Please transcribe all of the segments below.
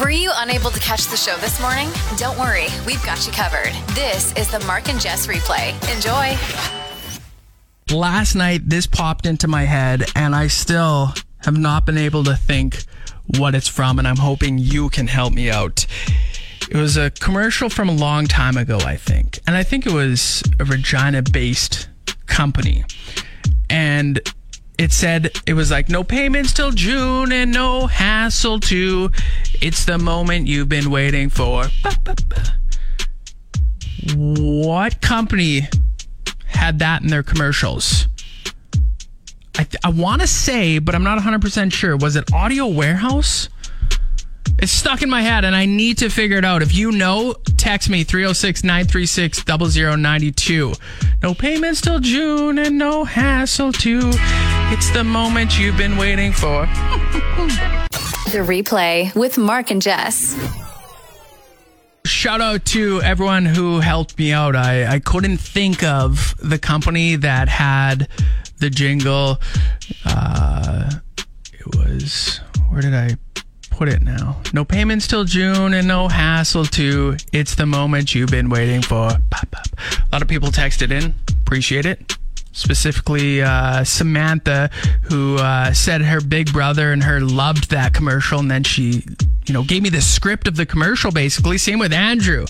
Were you unable to catch the show this morning? Don't worry, we've got you covered. This is the Mark and Jess replay. Enjoy. last night this popped into my head and I still have not been able to think what it's from and I'm hoping you can help me out. It was a commercial from a long time ago, I think. And I think it was a Regina based company. And it said it was like no payments till June and no hassle too. It's the moment you've been waiting for. What company had that in their commercials. I, th- I want to say, but I'm not 100% sure. Was it Audio Warehouse? It's stuck in my head and I need to figure it out. If you know, text me 306 936 0092. No payments till June and no hassle too. It's the moment you've been waiting for. The replay with Mark and Jess. shout out to everyone who helped me out. I, I couldn't think of the company that had the jingle. Uh, it was, where did I put it now? No payments till June and no hassle too. It's the moment you've been waiting for. Pop, pop. A lot of people texted in. Appreciate it specifically uh, Samantha, who uh, said her big brother and her loved that commercial, and then she, you know, gave me the script of the commercial. Basically, same with Andrew.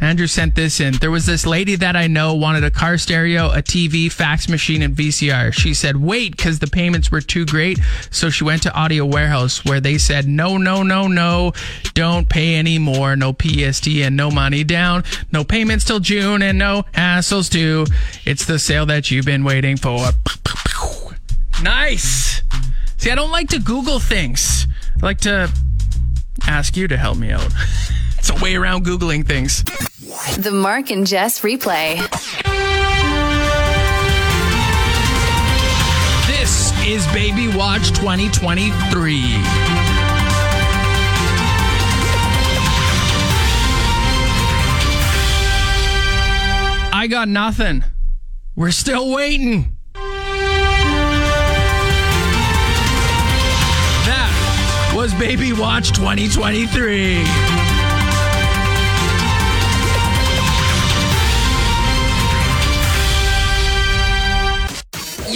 Andrew sent this in. There was this lady that I know wanted a car stereo, a TV, fax machine, and VCR. She said, wait, because the payments were too great. So she went to Audio Warehouse where they said, no, no, no, no, don't pay any more. No PST and no money down. No payments till June and no hassles too. It's the sale that you've been waiting for. Nice. See, I don't like to Google things. I like to ask you to help me out. It's a way around Googling things. The Mark and Jess replay. This is Baby Watch 2023. I got nothing. We're still waiting. That was Baby Watch 2023.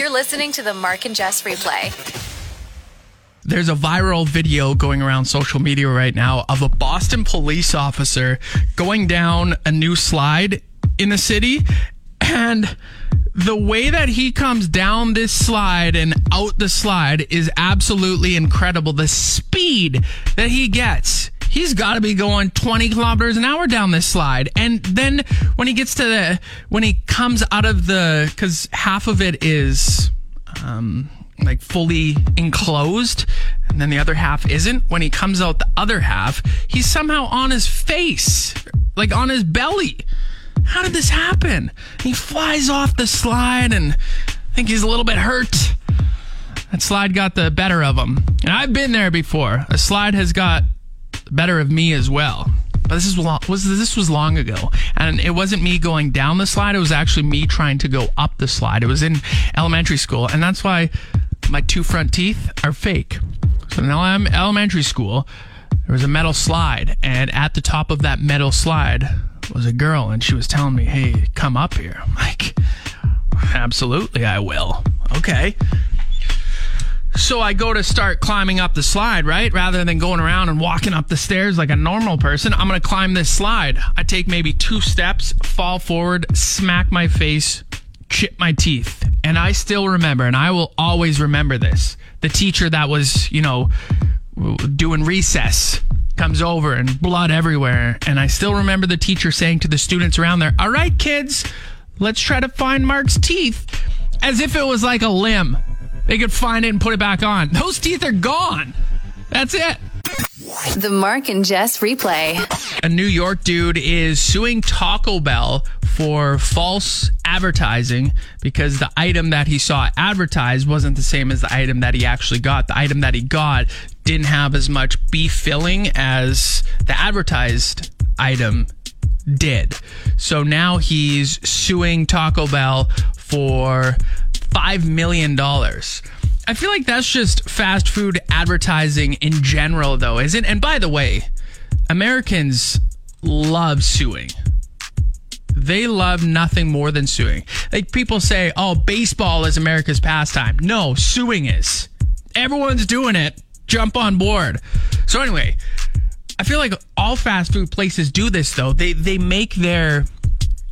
You're listening to the Mark and Jess replay. There's a viral video going around social media right now of a Boston police officer going down a new slide in the city. And the way that he comes down this slide and out the slide is absolutely incredible. The speed that he gets. He's got to be going 20 kilometers an hour down this slide. And then when he gets to the, when he comes out of the, because half of it is, um, like fully enclosed and then the other half isn't when he comes out the other half he's somehow on his face like on his belly. How did this happen? He flies off the slide and i think he's a little bit hurt. That slide got the better of him. And i've been there before. A slide has got better of me as well but this is long, was this was long ago, and it wasn't me going down the slide. It was actually me trying to go up the slide. It was in elementary school, and that's why my two front teeth are fake. So now I'm elementary school. There was a metal slide, and at the top of that metal slide was a girl, and she was telling me, "Hey, come up here." I'm like, absolutely, I will. Okay. So I go to start climbing up the slide, right? Rather than going around and walking up the stairs like a normal person, I'm going to climb this slide. I take maybe two steps, fall forward, smack my face, chip my teeth. And I still remember, and I will always remember this. The teacher that was, you know, doing recess comes over and blood everywhere. And I still remember the teacher saying to the students around there, All right, kids, let's try to find Mark's teeth. As if it was like a limb. They could find it and put it back on. Those teeth are gone. That's it. The Mark and Jess replay. A New York dude is suing Taco Bell for false advertising because the item that he saw advertised wasn't the same as the item that he actually got. The item that he got didn't have as much beef filling as the advertised item did. So now he's suing Taco Bell for $5 million. I feel like that's just fast food advertising in general, though, isn't? It and by the way, Americans love suing. They love nothing more than suing. Like people say, oh, baseball is America's pastime. No, suing is. Everyone's doing it. Jump on board. So, anyway, I feel like all fast food places do this, though. They, they make their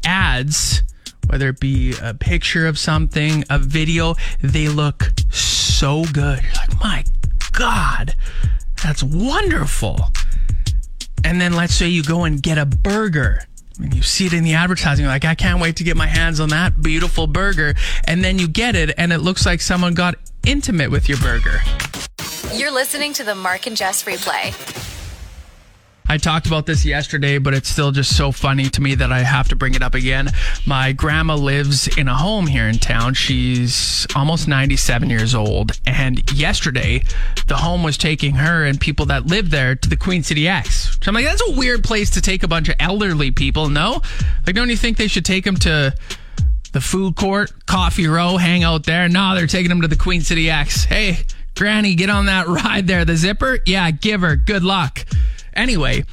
ads, whether it be a picture of something, a video, they look so good. You're like, my God, that's wonderful. And then let's say you go and get a burger. And you see it in the advertising, like, I can't wait to get my hands on that beautiful burger. And then you get it, and it looks like someone got intimate with your burger. You're listening to the Mark and Jess replay. I talked about this yesterday, but it's still just so funny to me that I have to bring it up again. My grandma lives in a home here in town. She's almost 97 years old. And yesterday, the home was taking her and people that live there to the Queen City Ex. So I'm like, that's a weird place to take a bunch of elderly people, no? Like, don't you think they should take them to the food court, Coffee Row, hang out there? No, they're taking them to the Queen City Ex. Hey, Granny, get on that ride there. The zipper? Yeah, give her. Good luck. Anyway,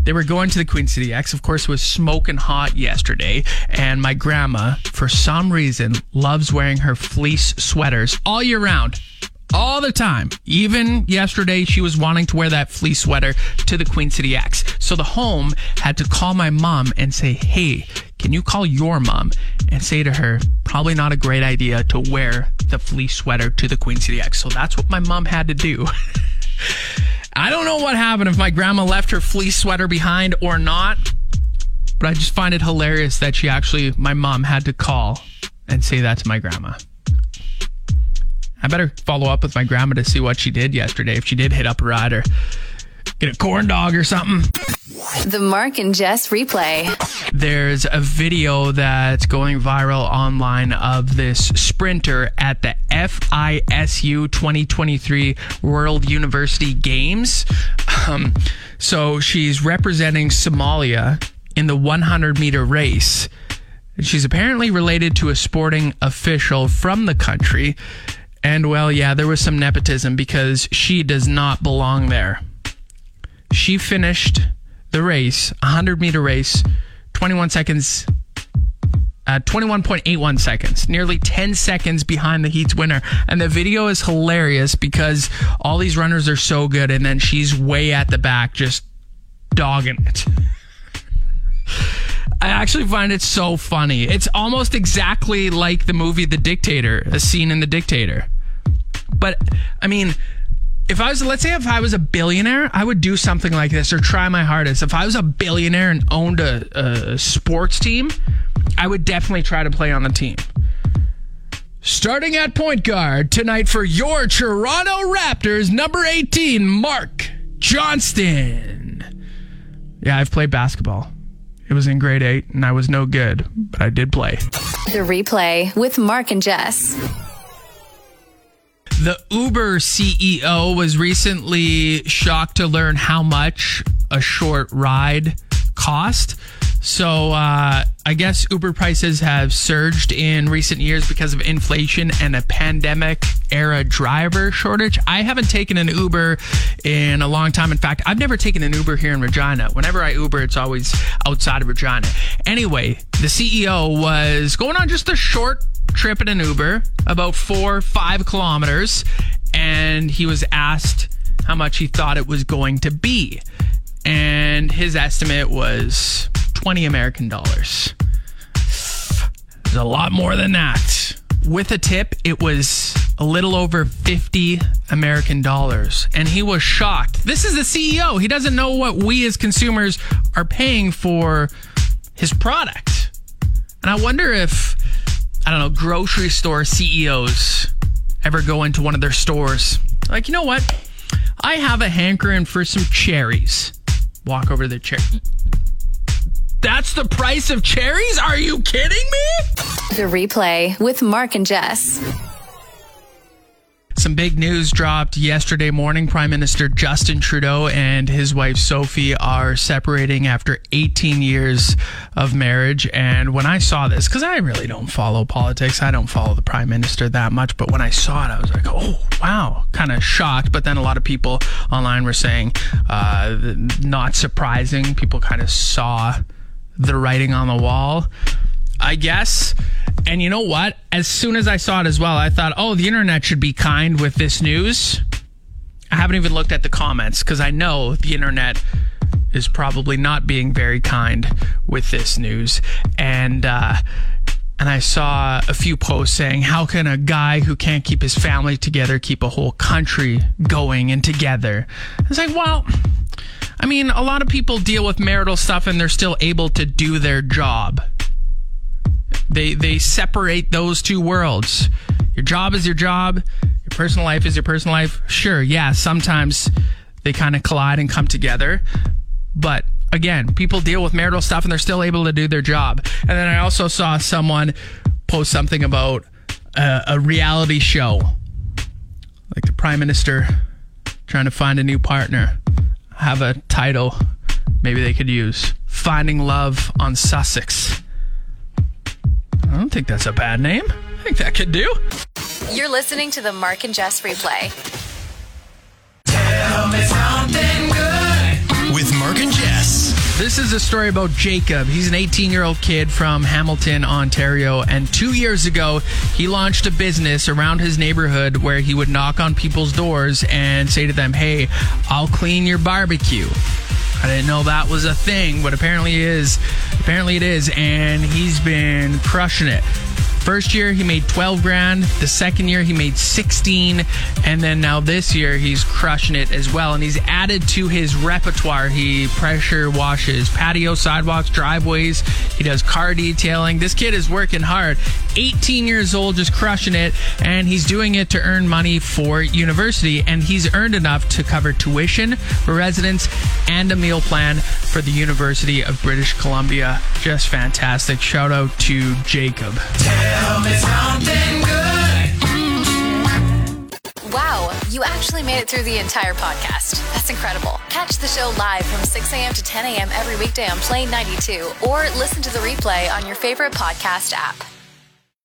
they were going to the Queen City Ex. Of course, it was smoking hot yesterday. And my grandma, for some reason, loves wearing her fleece sweaters all year round. All the time. Even yesterday, she was wanting to wear that fleece sweater to the Queen City Ex. So the home had to call my mom and say, hey, can you call your mom and say to her, probably not a great idea to wear the fleece sweater to the Queen City Ex? So that's what my mom had to do. I don't know what happened if my grandma left her fleece sweater behind or not, but I just find it hilarious that she actually, my mom had to call and say that to my grandma. I better follow up with my grandma to see what she did yesterday. If she did hit up a ride or get a corn dog or something. The Mark and Jess replay. There's a video that's going viral online of this sprinter at the FISU 2023 World University Games. Um, so she's representing Somalia in the 100 meter race. She's apparently related to a sporting official from the country. And well, yeah, there was some nepotism because she does not belong there. She finished the race, 100 meter race, 21 seconds, uh, 21.81 seconds, nearly 10 seconds behind the heat's winner. And the video is hilarious because all these runners are so good, and then she's way at the back just dogging it. I actually find it so funny. It's almost exactly like the movie The Dictator, a scene in The Dictator. But, I mean, if I was, let's say, if I was a billionaire, I would do something like this or try my hardest. If I was a billionaire and owned a, a sports team, I would definitely try to play on the team. Starting at point guard tonight for your Toronto Raptors, number 18, Mark Johnston. Yeah, I've played basketball. It was in grade eight, and I was no good, but I did play. The replay with Mark and Jess. The Uber CEO was recently shocked to learn how much a short ride cost. So uh, I guess Uber prices have surged in recent years because of inflation and a pandemic era driver shortage. I haven't taken an Uber in a long time. In fact, I've never taken an Uber here in Regina. Whenever I Uber, it's always outside of Regina. Anyway, the CEO was going on just a short trip in an Uber, about four, five kilometers, and he was asked how much he thought it was going to be. And his estimate was 20 American dollars. It's a lot more than that. With a tip, it was a little over 50 American dollars. And he was shocked. This is the CEO. He doesn't know what we as consumers are paying for his product. And I wonder if, I don't know, grocery store CEOs ever go into one of their stores. Like, you know what? I have a hankering for some cherries. Walk over to the chair. That's the price of cherries? Are you kidding me? The replay with Mark and Jess. Some big news dropped yesterday morning. Prime Minister Justin Trudeau and his wife Sophie are separating after 18 years of marriage. And when I saw this, because I really don't follow politics, I don't follow the Prime Minister that much, but when I saw it, I was like, oh, wow, kind of shocked. But then a lot of people online were saying, uh, not surprising. People kind of saw the writing on the wall. I guess. And you know what? As soon as I saw it as well, I thought, oh, the internet should be kind with this news. I haven't even looked at the comments because I know the internet is probably not being very kind with this news. And, uh, and I saw a few posts saying, How can a guy who can't keep his family together keep a whole country going and together? It's like, well, I mean, a lot of people deal with marital stuff and they're still able to do their job. They they separate those two worlds. Your job is your job, your personal life is your personal life. Sure, yeah, sometimes they kind of collide and come together. But again, people deal with marital stuff and they're still able to do their job. And then I also saw someone post something about a, a reality show. Like the prime minister trying to find a new partner. Have a title maybe they could use. Finding Love on Sussex. I don't think that's a bad name. I think that could do. You're listening to the Mark and Jess replay. This is a story about Jacob. He's an 18 year old kid from Hamilton, Ontario. And two years ago, he launched a business around his neighborhood where he would knock on people's doors and say to them, Hey, I'll clean your barbecue. I didn't know that was a thing, but apparently it is. Apparently it is, and he's been crushing it. First year he made 12 grand. The second year he made 16, and then now this year he's crushing it as well. And he's added to his repertoire. He pressure washes patio, sidewalks, driveways. He does car detailing. This kid is working hard. 18 years old, just crushing it, and he's doing it to earn money for university. And he's earned enough to cover tuition for residence and a meal plan for the University of British Columbia. Just fantastic. Shout out to Jacob. Wow, you actually made it through the entire podcast. That's incredible. Catch the show live from 6 a.m. to 10 a.m. every weekday on Play 92 or listen to the replay on your favorite podcast app.